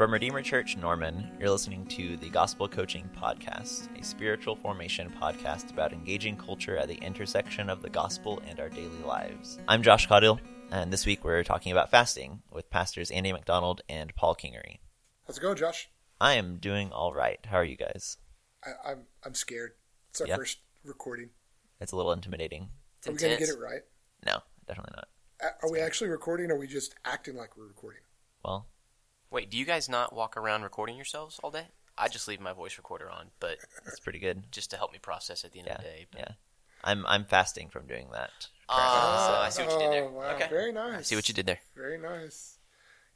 From Redeemer Church Norman, you're listening to the Gospel Coaching Podcast, a spiritual formation podcast about engaging culture at the intersection of the gospel and our daily lives. I'm Josh Caudill, and this week we're talking about fasting with pastors Andy McDonald and Paul Kingery. How's it going, Josh? I am doing all right. How are you guys? I, I'm I'm scared. It's our Yeah. first recording. It's a little intimidating. It's Are we going to get it right? No, definitely not. A- Are we actually recording? or Are we just acting like we're recording? Well, Wait, do you guys not walk around recording yourselves all day? I just leave my voice recorder on, but it's pretty good. just to help me process at the end Yeah, of the day. But, yeah. I'm I'm fasting from doing that. Ah, I see what you did there. Oh, wow. Okay. Very nice. I see what you did there. Very nice.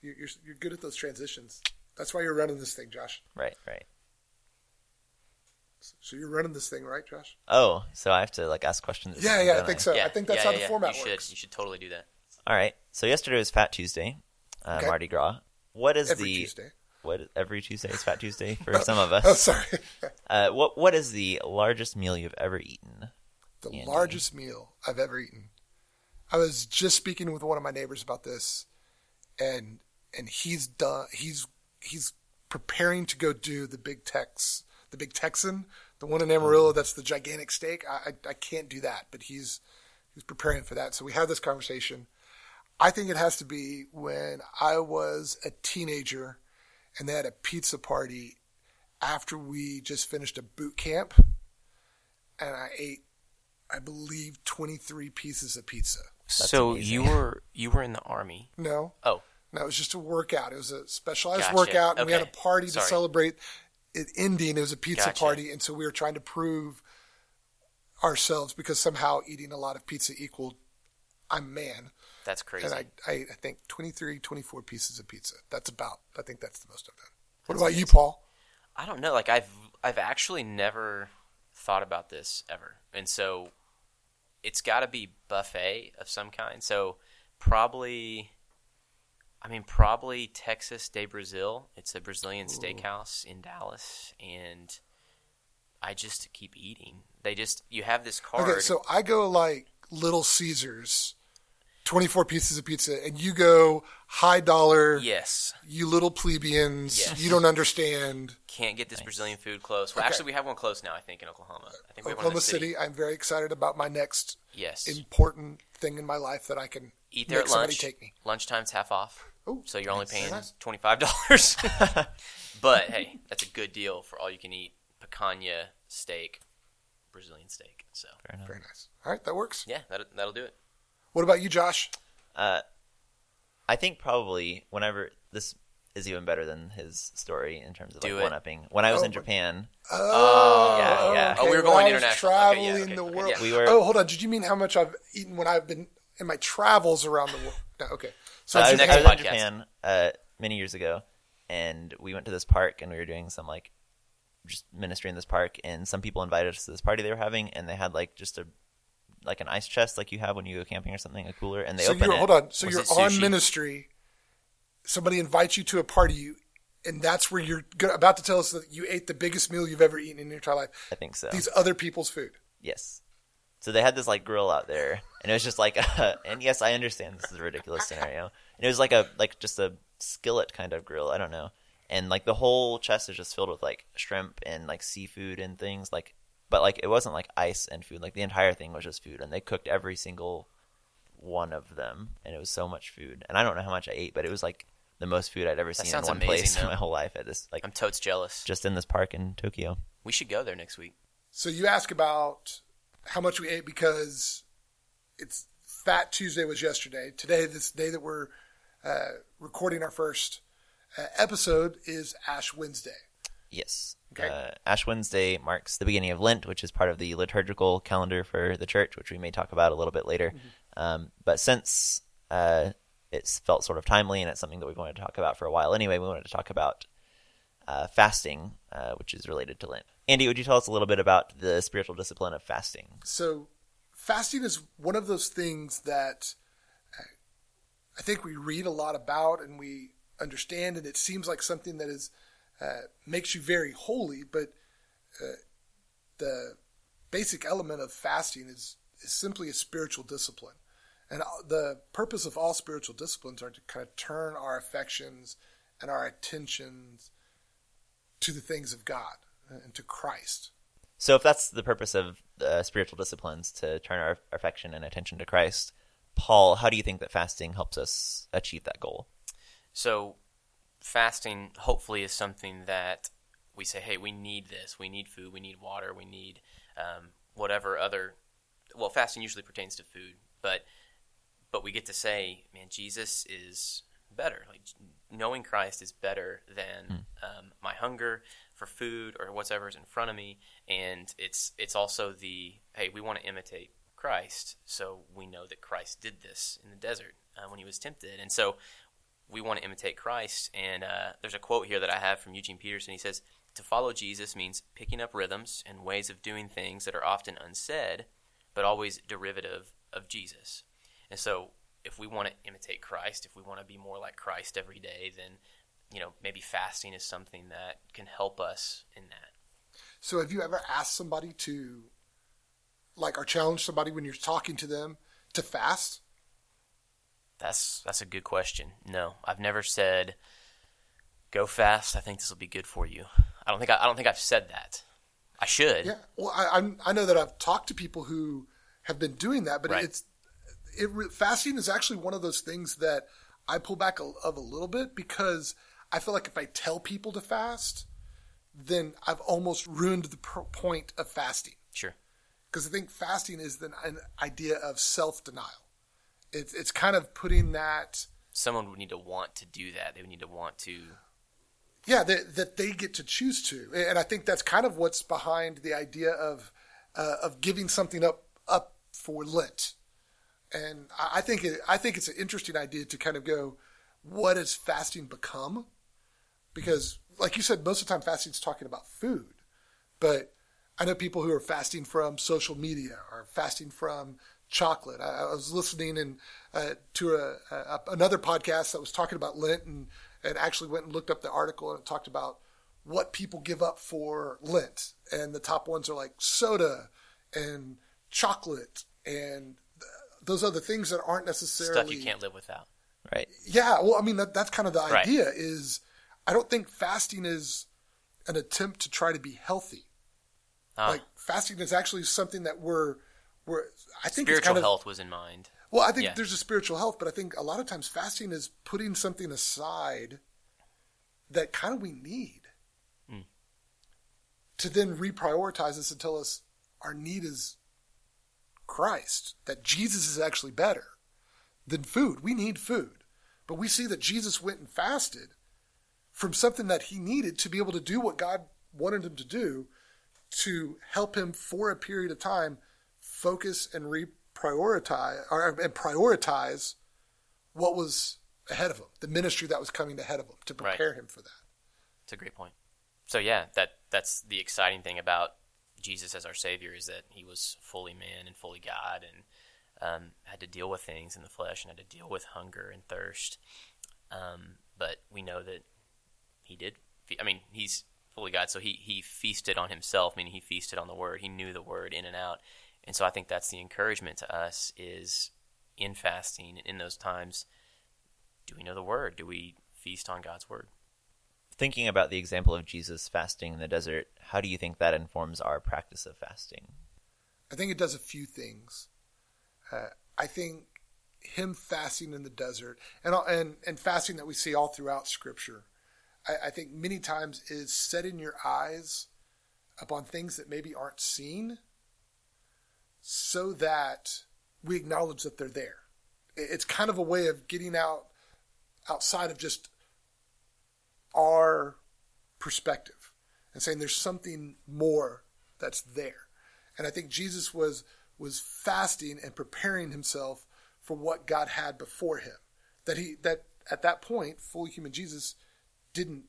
You, you're you're good at those transitions. That's why you're running this thing, Josh. Right, right. So you're running this thing, right, Josh? Oh, so I have to like ask questions. Yeah, yeah. I don't think so. yeah, I think that's yeah, how yeah, the yeah. format you works. Should, you should totally do that. All right. So yesterday was Fat Tuesday, uh, Okay. Mardi Gras. What is Every the Tuesday. what every Tuesday is Fat Tuesday for some of us? Oh, sorry. Uh, what what is the largest meal you've ever eaten? the Andy. largest meal I've ever eaten. I was just speaking with one of my neighbors about this, and and he's done. He's he's preparing to go do the big Tex, the big Texan, the one in Amarillo. That's the gigantic steak. I, I I can't do that, but he's he's preparing for that. So we had this conversation. I think it has to be when I was a teenager, and they had a pizza party after we just finished a boot camp, and I ate I believe 23 pieces of pizza. so amazing. you were you were in the army. No, Oh, no, it was just a workout. It was a specialized Gotcha. workout, and we had a Okay. party to celebrate it ending. It was a pizza Gotcha. party, and so we were trying to prove ourselves because somehow eating a lot of pizza equaled I'm man. That's crazy. And I, I, I think 23, 24 pieces of pizza. That's about, I think that's the most I've done. What about you, Paul? I don't know. Like I've I've actually never thought about this ever, and so it's got to be buffet of some kind. So probably, I mean, probably Texas de Brazil. It's a Brazilian steakhouse in Dallas, and I just keep eating. They just you have this card. Okay, so I go like Little Caesars, 24 pieces of pizza, and you go high dollar. yes, you little plebeians, Yes. you don't understand. can't get this Brazilian food close. Well, Okay. actually, we have one close now. I think in Oklahoma. I think we have one in Oklahoma the city. City, I'm very excited about my next Yes, important thing in my life that I can eat there make at somebody lunch. take me. Lunchtime's half off. Ooh, So you're only paying twenty five dollars. but hey, that's a good deal for all you can eat picanha steak, Brazilian steak. So Fair enough. Very nice. All right, that works. yeah, that that'll do it. What about you, Josh? Uh, I think probably whenever this is even better than his story in terms of Do like it. one upping. When I was Oh, in Japan, Oh, yeah, yeah. Oh, we were when going I was international. Okay, Traveling yeah, okay, the okay, world. yeah. we were. Oh, hold on. Did you mean how much I've eaten when I've been in my travels around the world? No, okay. So I was, the I was in. Japan uh, many years ago, and we went to this park, and we were doing some like just ministry in this park, and some people invited us to this party they were having, and they had like just a like an ice chest like you have when you go camping or something, a cooler, and they so open it. hold on. So Was you're on ministry. Somebody invites you to a party, you, and that's where you're about to tell us that you ate the biggest meal you've ever eaten in your entire life. I think so. These other people's food. Yes. So they had this like grill out there, and it was just like, a, and yes, I understand this is a ridiculous scenario. And it was like a like just a skillet kind of grill. I don't know, and like the whole chest is just filled with like shrimp and like seafood and things like, but like it wasn't like ice and food. Like the entire thing was just food, and they cooked every single one of them, and it was so much food. And I don't know how much I ate, but it was like the most food I'd ever seen in one amazing, place in my whole life. At this like I'm totes jealous. just in this park in Tokyo. We should go there next week. So you ask about how much we ate because it's Fat Tuesday was yesterday. Today, this day that we're uh, recording our first uh, episode is Ash Wednesday. Yes. Okay. Uh, Ash Wednesday marks the beginning of Lent, which is part of the liturgical calendar for the church, which we may talk about a little bit later. Um, but since uh, it's felt sort of timely and it's something that we've wanted to talk about for a while anyway, we wanted to talk about uh, fasting, uh, which is related to Lent. Andy, would you tell us a little bit about the spiritual discipline of fasting? So, fasting is one of those things that uh, I think we read a lot about and we understand, and it seems like something that is uh, makes you very holy. But uh, the basic element of fasting is is simply a spiritual discipline, and the purpose of all spiritual disciplines are to kind of turn our affections and our attentions to the things of God and to Christ. So, if that's the purpose of uh, spiritual disciplines to turn our affection and attention to Christ, Paul, how do you think that fasting helps us achieve that goal? So, fasting hopefully is something that we say, hey, we need this. We need food. We need water. We need um, whatever other. Well, fasting usually pertains to food, but but we get to say, man, Jesus is better. Like knowing Christ is better than um, my hunger for food or whatever is in front of me, and it's it's also the hey, we want to imitate Christ, so we know that Christ did this in the desert uh, when he was tempted, and so we want to imitate Christ. And uh, there's a quote here that I have from Eugene Peterson. He says, "To follow Jesus means picking up rhythms and ways of doing things that are often unsaid, but always derivative of Jesus." And so, if we want to imitate Christ, if we want to be more like Christ every day, then you know maybe fasting is something that can help us in that. So, have you ever asked somebody to, like, or challenged somebody when you're talking to them to fast? That's that's a good question. No, I've never said go fast. I think this will be good for you. I don't think I, I don't think I've said that. I should. Yeah. Well, I, I'm, I know that I've talked to people who have been doing that, but Right. it's it fasting is actually one of those things that I pull back a, of a little bit because I feel like if I tell people to fast, then I've almost ruined the pr- point of fasting. Sure. because I think fasting is the, an idea of self denial. It's it's kind of putting that Someone would need to want to do that. They would need to want to. yeah that that they get to choose to, and I think that's kind of what's behind the idea of uh, of giving something up up for Lent. And I I think it, I think it's an interesting idea to kind of go, what has fasting become? Because, like you said, most of the time fasting is talking about food, but I know people who are fasting from social media or fasting from chocolate. I, I was listening and uh, to a, a, another podcast that was talking about Lent and, and actually went and looked up the article and it talked about what people give up for Lent. And the top ones are like soda and chocolate and th- those other things that aren't necessarily Stuff you can't live without. Right. yeah, well, I mean that that's kind of the Right. idea is I don't think fasting is an attempt to try to be healthy. Ah, Like fasting is actually something that we're we're I think spiritual it's kind of health was in mind. well, I think Yeah. there's a spiritual health, but I think a lot of times fasting is putting something aside that kind of we need Hmm. to then reprioritize us and tell us our need is Christ, that Jesus is actually better than food. We need food, but we see that Jesus went and fasted from something that he needed to be able to do what God wanted him to do to help him for a period of time focus and reprioritize or and prioritize what was ahead of him, the ministry that was coming ahead of him to Right. prepare him for that. It's a great point. So yeah, that that's the exciting thing about Jesus as our Savior is that he was fully man and fully God, and um, had to deal with things in the flesh and had to deal with hunger and thirst. Um, but we know that he did. Fe- I mean, he's fully God, so he he feasted on himself, meaning he feasted on the Word. He knew the Word in and out, and so I think that's the encouragement to us is in fasting in those times. Do we know the Word? Do we feast on God's Word? Thinking about the example of Jesus fasting in the desert, how do you think that informs our practice of fasting? I think it does a few things. Uh, I think him fasting in the desert and and and fasting that we see all throughout Scripture, I, I think many times is setting your eyes upon things that maybe aren't seen, so that we acknowledge that they're there. It's kind of a way of getting out outside of just our perspective and saying there's something more that's there. And I think Jesus was was fasting and preparing himself for what God had before him. That he that at that point, fully human Jesus didn't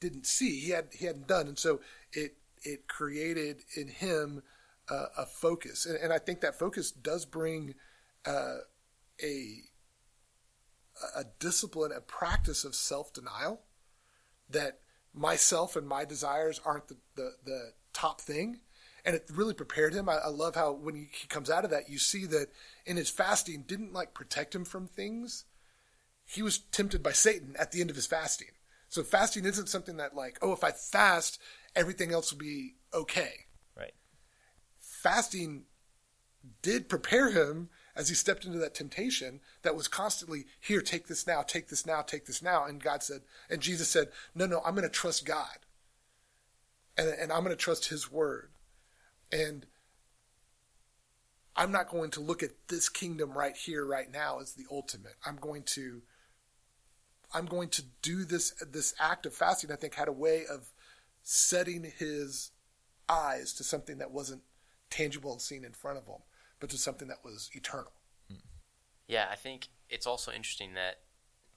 didn't see. He had he hadn't done, and so it it created in him a focus, and, and I think that focus does bring uh, a a discipline, a practice of self denial. That myself and my desires aren't the, the, the top thing. And it really prepared him. I, I love how when he, he comes out of that, you see that in his fasting didn't like protect him from things. He was tempted by Satan at the end of his fasting. So fasting isn't something that like, oh, if I fast, everything else will be okay. Fasting did prepare him as he stepped into that temptation that was constantly here take this now take this now take this now. And god said and jesus said no no i'm going to trust god. And, and i'm going to trust his word. And i'm not going to look at this kingdom right here right now as the ultimate. I'm going to i'm going to do this this act of fasting i think had a way of setting his eyes to something that wasn't tangible and seen in front of him but to something that was eternal. Yeah, I think it's also interesting that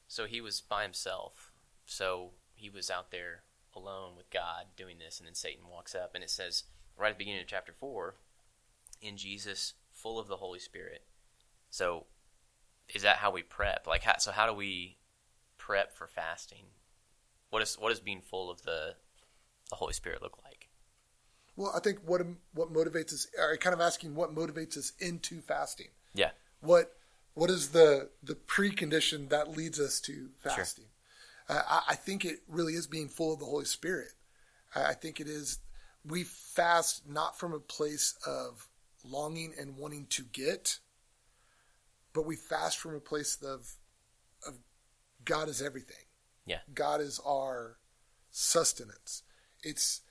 so he was by himself. So he was out there alone with God doing this, and then Satan walks up, and it says right at the beginning of chapter four, in Jesus, full of the Holy Spirit. So is that how we prep? Like, how, so how do we prep for fasting? What is what does being full of the the Holy Spirit look like? Well, I think what what motivates us, or kind of asking what motivates us into fasting. Yeah. What what is the the precondition that leads us to fasting? Sure. Uh, I, I, think it really is being full of the Holy Spirit. I, I think it is. We fast not from a place of longing and wanting to get, but we fast from a place of of God is everything. Yeah. God is our sustenance. It's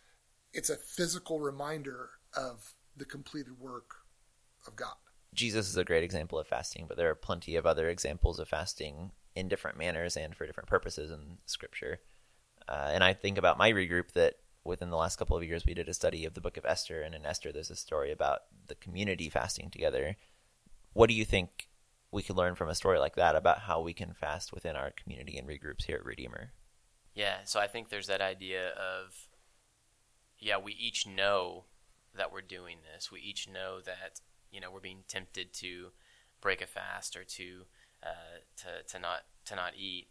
it's a physical reminder of the completed work of God. Jesus is a great example of fasting, but there are plenty of other examples of fasting in different manners and for different purposes in Scripture. Uh, and I think about my regroup that within the last couple of years we did a study of the book of Esther, and in Esther there's a story about the community fasting together. What do you think we could learn from a story like that about how we can fast within our community and regroups here at Redeemer? Yeah, so I think there's that idea of yeah, we each know that we're doing this. We each know that you know we're being tempted to break a fast or to uh, to to not to not eat,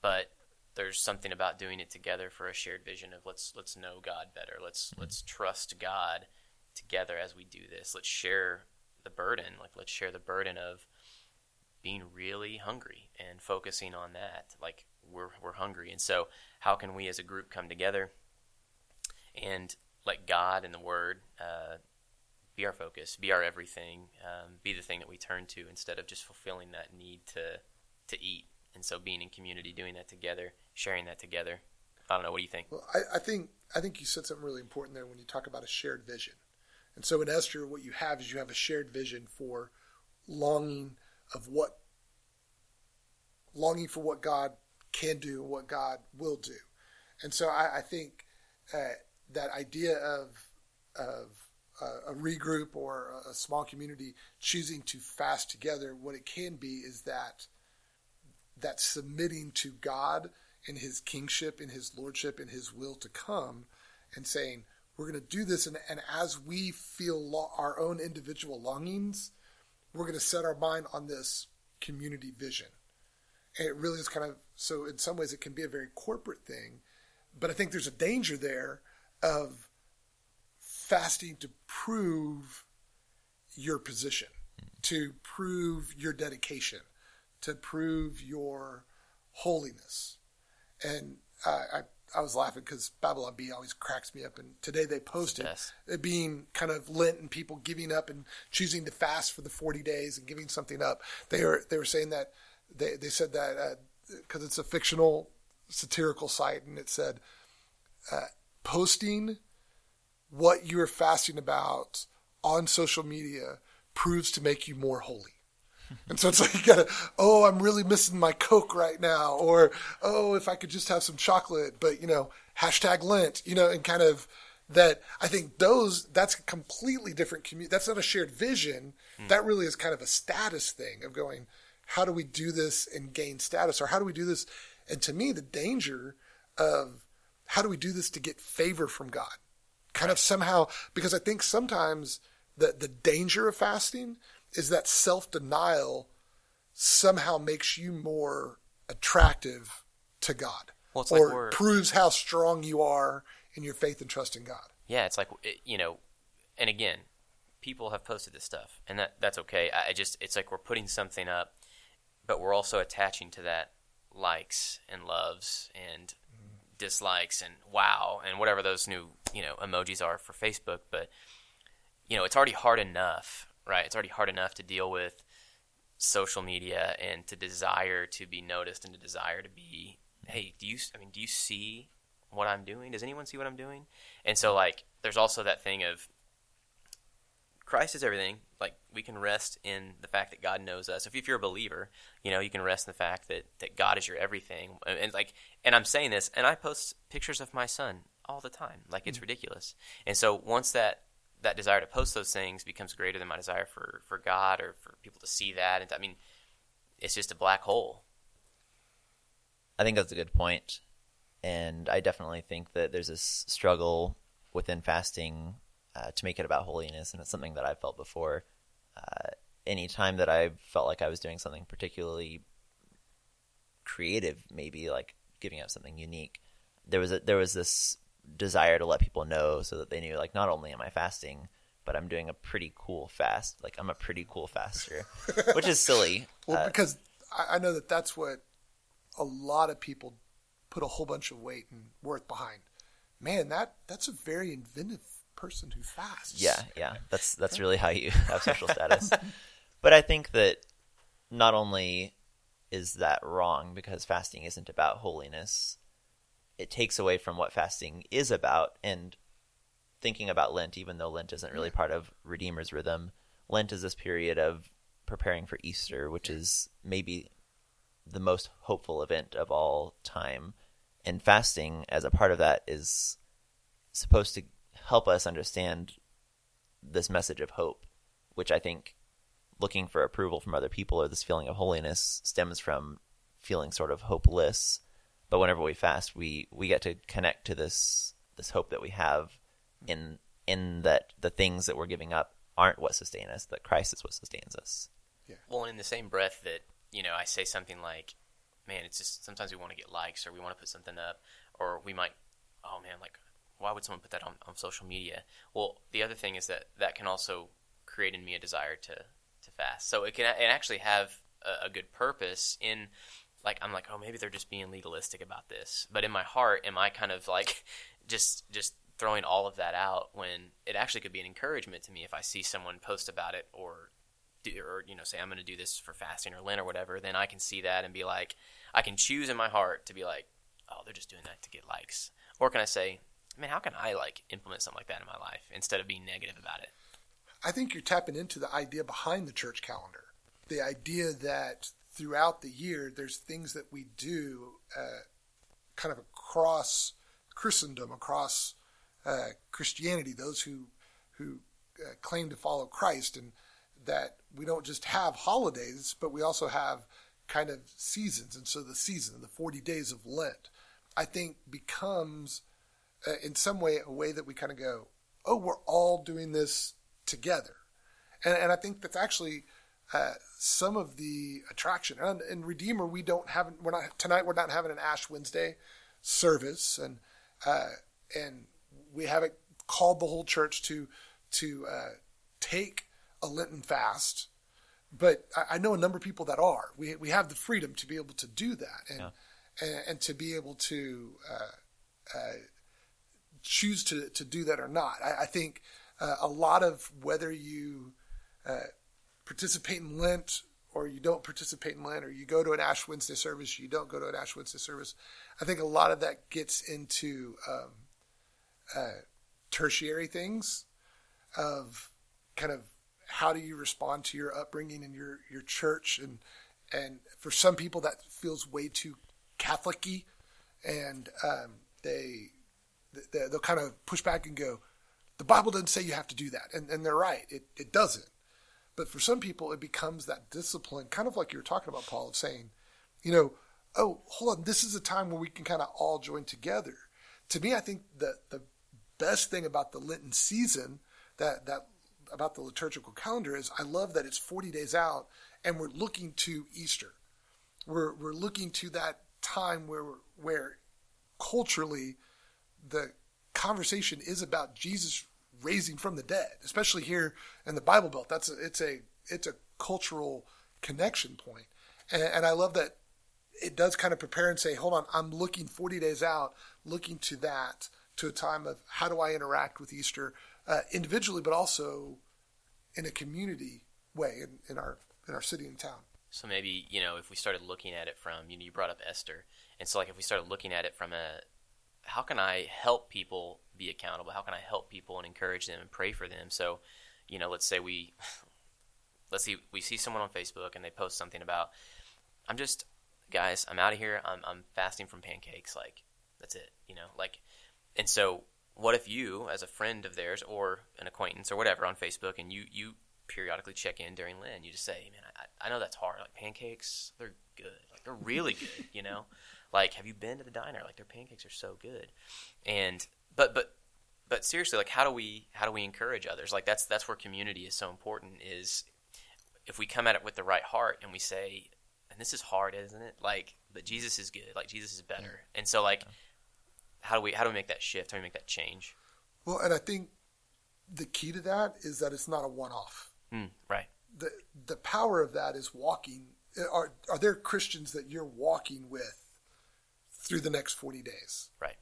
but there's something about doing it together for a shared vision of let's let's know God better. Let's mm-hmm. let's trust God together as we do this. Let's share the burden. Like let's share the burden of being really hungry and focusing on that. Like we're we're hungry, and so how can we as a group come together? And let God and the Word uh, be our focus, be our everything, um, be the thing that we turn to instead of just fulfilling that need to to eat. And so, being in community, doing that together, sharing that together. I don't know. What do you think? Well, I, I think I think you said something really important there when you talk about a shared vision. And so, in Esther, what you have is you have a shared vision for longing of what longing for what God can do what God will do. And so, I, I think. Uh, that idea of of uh, a regroup or a, a small community choosing to fast together, what it can be is that that submitting to God in His kingship, in His lordship, in His will to come, and saying we're going to do this, and, and as we feel lo- our own individual longings, we're going to set our mind on this community vision. And it really is kind of so. In some ways, it can be a very corporate thing, but I think there's a danger there of fasting to prove your position, to prove your dedication, to prove your holiness. And I, I, I was laughing because Babylon Bee always cracks me up. And today they posted it being kind of Lent and people giving up and choosing to fast for the 40 days and giving something up. They were, they were saying that they, they said that because uh, it's a fictional satirical site and it said, uh, posting what you're fasting about on social media proves to make you more holy. And so it's like you gotta, oh, I'm really missing my Coke right now, or oh, if I could just have some chocolate, but you know, hashtag Lent, you know, and kind of that. I think those that's a completely different community. That's not a shared vision. Mm. That really is kind of a status thing of going, how do we do this and gain status, or how do we do this? And to me, the danger of how do we do this to get favor from God? Kind of somehow, because I think sometimes the, the danger of fasting is that self denial somehow makes you more attractive to God. Well, or like proves how strong you are in your faith and trust in God. Yeah, it's like, you know, and again, people have posted this stuff, and that that's okay. I just, it's like we're putting something up, but we're also attaching to that likes and loves and dislikes and wow and whatever those new you know emojis are for Facebook. But you know, it's already hard enough, right? It's already hard enough to deal with social media and to desire to be noticed and to desire to be hey do you i mean do you see what i'm doing does anyone see what i'm doing and so like there's also that thing of christ is everything like we can rest in the fact that god knows us if, if you're a believer you know you can rest in the fact that that god is your everything and, and like and i'm saying this and i post pictures of my son all the time like it's mm-hmm. ridiculous and so once that that desire to post those things becomes greater than my desire for, for God or for people to see that. And I mean, it's just a black hole. I think that's a good point. And I definitely think that there's this struggle within fasting uh, to make it about holiness. And it's something that I've felt before. Uh, anytime that I felt like I was doing something particularly creative, maybe like giving up something unique, there was a, there was this desire to let people know so that they knew like not only am I fasting, but I'm doing a pretty cool fast. Like I'm a pretty cool faster, which is silly. well, uh, because I know that that's what a lot of people put a whole bunch of weight and worth behind. Man, that that's a very inventive person who fasts. Yeah, yeah. That's that's really how you have social status. but I think that not only is that wrong because fasting isn't about holiness, it takes away from what fasting is about and thinking about Lent, even though Lent isn't really part of Redeemer's rhythm. Lent is this period of preparing for Easter, which is maybe the most hopeful event of all time. And fasting, as a part of that, is supposed to help us understand this message of hope, which I think looking for approval from other people or this feeling of holiness stems from feeling sort of hopeless but whenever we fast, we we get to connect to this this hope that we have in in that the things that we're giving up aren't what sustain us; that Christ is what sustains us. Yeah. Well, in the same breath that you know, I say something like, "Man, it's just sometimes we want to get likes or we want to put something up, or we might, oh man, like why would someone put that on, on social media?" Well, the other thing is that that can also create in me a desire to to fast. So it can it actually have a, a good purpose in like I'm like, oh, maybe they're just being legalistic about this. But in my heart, am I kind of like just just throwing all of that out when it actually could be an encouragement to me if I see someone post about it or do, or you know say I'm going to do this for fasting or Lent or whatever, then I can see that and be like, I can choose in my heart to be like, oh, they're just doing that to get likes, or can I say, man, how can I like implement something like that in my life instead of being negative about it? I think you're tapping into the idea behind the church calendar. The idea that throughout the year, there's things that we do uh, kind of across Christendom, across uh, Christianity, those who who uh, claim to follow Christ, and that we don't just have holidays, but we also have kind of seasons. And so the season, the 40 days of Lent, I think becomes uh, in some way a way that we kind of go, oh, we're all doing this together. And, and I think that's actually uh, some of the attraction. And in Redeemer, we don't have we're not tonight. We're not having an Ash Wednesday service, and uh, and we haven't called the whole church to to uh, take a Lenten fast. But I, I, know a number of people that are. We we have the freedom to be able to do that, and yeah. and, and, to be able to uh, uh, choose to to do that or not. I, I think a lot of whether you participate in Lent or you don't participate in Lent or you go to an Ash Wednesday service, you don't go to an Ash Wednesday service. I think a lot of that gets into um, uh, tertiary things of kind of how do you respond to your upbringing and your, your church and and for some people that feels way too Catholic-y and um, they they'll kind of push back and go the Bible doesn't say you have to do that and, and they're right it, it doesn't but for some people, it becomes that discipline, kind of like you were talking about, Paul, of saying, you know, oh, hold on, this is a time where we can kind of all join together. To me, I think that the best thing about the Lenten season, that that about the liturgical calendar, is I love that it's 40 days out, and we're looking to Easter. We're we're looking to that time where where culturally the conversation is about Jesus raising from the dead, especially here in the Bible Belt. That's a, it's a it's a cultural connection point, and, and I love that it does kind of prepare and say, hold on, I'm looking 40 days out, looking to that, to a time of how do I interact with Easter uh, individually, but also in a community way in, in our in our city and town. So maybe you know if we started looking at it from you know you brought up Esther, and so like if we started looking at it from a how can I help people be accountable? How can I help people and encourage them and pray for them? So you know let's say we let's see we see someone on Facebook and they post something about I'm just guys I'm out of here I'm I'm fasting from pancakes like that's it you know like and so what if you as a friend of theirs or an acquaintance or whatever on Facebook and you you periodically check in during Lent. You just say, man, I, I know that's hard. Like pancakes, they're good. Like they're really good. You know, like have you been to the diner? Like their pancakes are so good. And but but but seriously, like how do we how do we encourage others? Like that's that's where community is so important. Is if we come at it with the right heart and we say, and this is hard, isn't it? Like, but Jesus is good. Like Jesus is better. And so like, how do we how do we make that shift? How do we make that change? Well, and I think the key to that is that it's not a one off. Mm, right. The the power of that is walking. Are are there Christians that you're walking with through the next forty days? Right.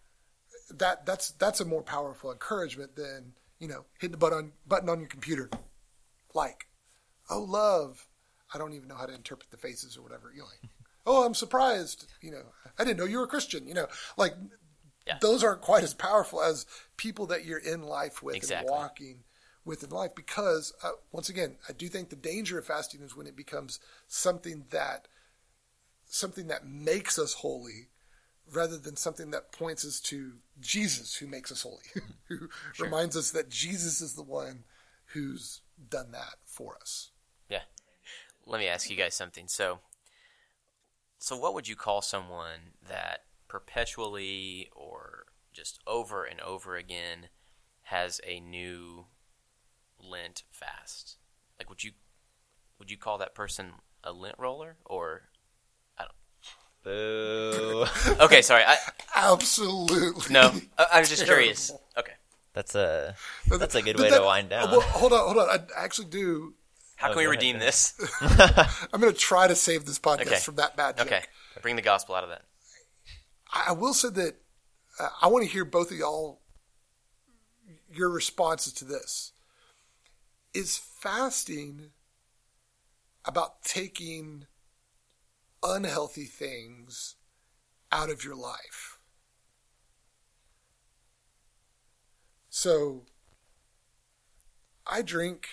That that's that's a more powerful encouragement than you know hitting the button button on your computer, like, oh love. I don't even know how to interpret the faces or whatever. You know, like, oh I'm surprised. You know, I didn't know you were a Christian. You know, like Yeah. those aren't quite as powerful as people that you're in life with Exactly. and walking with in life because uh, once again i do think the danger of fasting is when it becomes something that something that makes us holy rather than something that points us to jesus who makes us holy who reminds us that jesus is the one who's done that for us Yeah. Let me ask you guys something. So, so what would you call someone that perpetually or just over and over again has a new Lent fast? Like, would you would you call that person a Lent roller or? I don't? Boo. Okay, sorry. I, absolutely no, I, I was just curious. Okay, That's a that's a good But way that- to wind down. well, hold on hold on i actually do how Oh, can we go ahead, redeem go this? i'm going to try to save this podcast Okay. from that bad joke. Okay, bring the gospel out of that. I I will say that uh, I want to hear both of y'all your responses to this. Is fasting about taking unhealthy things out of your life? So I drink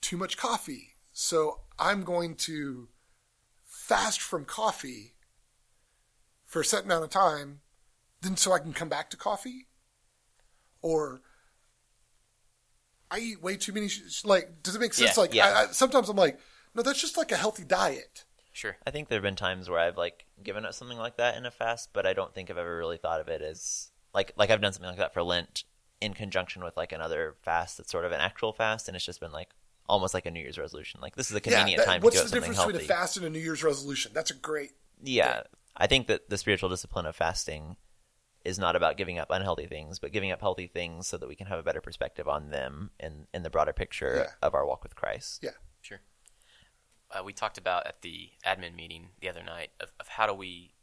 too much coffee. So I'm going to fast from coffee for a set amount of time, then so I can come back to coffee? Or I eat way too many, sh- like, does it make sense? Yeah, like, yeah. I, I, sometimes I'm like, no, that's just like a healthy diet. Sure. I think there have been times where I've like given up something like that in a fast, but I don't think I've ever really thought of it as like like I've done something like that for Lent in conjunction with like another fast that's sort of an actual fast, and it's just been like almost like a New Year's resolution. Like this is a convenient that- time to do that. what's the difference healthy. between a fast and a New Year's resolution? That's a great. yeah, I think that the spiritual discipline of fasting is not about giving up unhealthy things, but giving up healthy things so that we can have a better perspective on them in in the broader picture Yeah. of our walk with Christ. Yeah. Uh, we talked about at the admin meeting the other night of, of how do we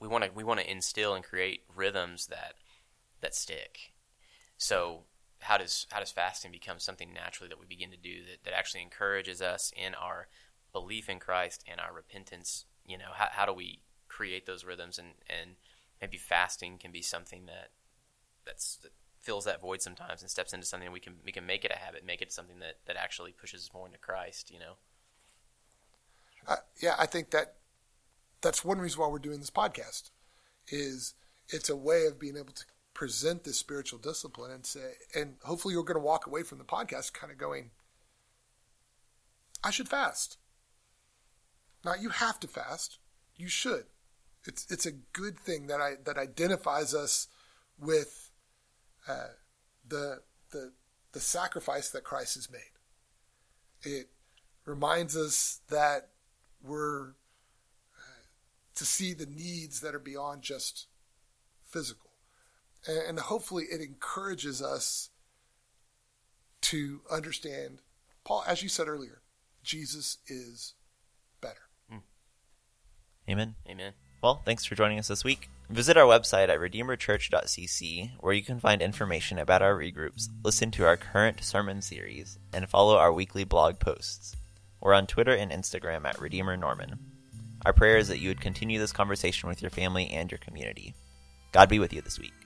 we want to we want to instill and create rhythms that that stick. So how does how does fasting become something naturally that we begin to do that, that actually encourages us in our belief in Christ and our repentance? You know, how, how do we create those rhythms and, and maybe fasting can be something that that's that fills that void sometimes and steps into something we can we can make it a habit, make it something that, that actually pushes us more into Christ. You know. Uh, yeah, I think that that's one reason why we're doing this podcast is it's a way of being able to present this spiritual discipline and say, and hopefully you're going to walk away from the podcast kind of going, I should fast. Not you have to fast. You should. It's it's a good thing that I that identifies us with uh, the the the sacrifice that Christ has made. It reminds us that we're uh, to see the needs that are beyond just physical. And, and hopefully it encourages us to understand, Paul, as you said earlier, Jesus is better. Amen. Amen. Well, thanks for joining us this week. Visit our website at redeemerchurch.cc, where you can find information about our regroups, listen to our current sermon series, and follow our weekly blog posts. We're on Twitter and Instagram at Redeemer Norman. Our prayer is that you would continue this conversation with your family and your community. God be with you this week.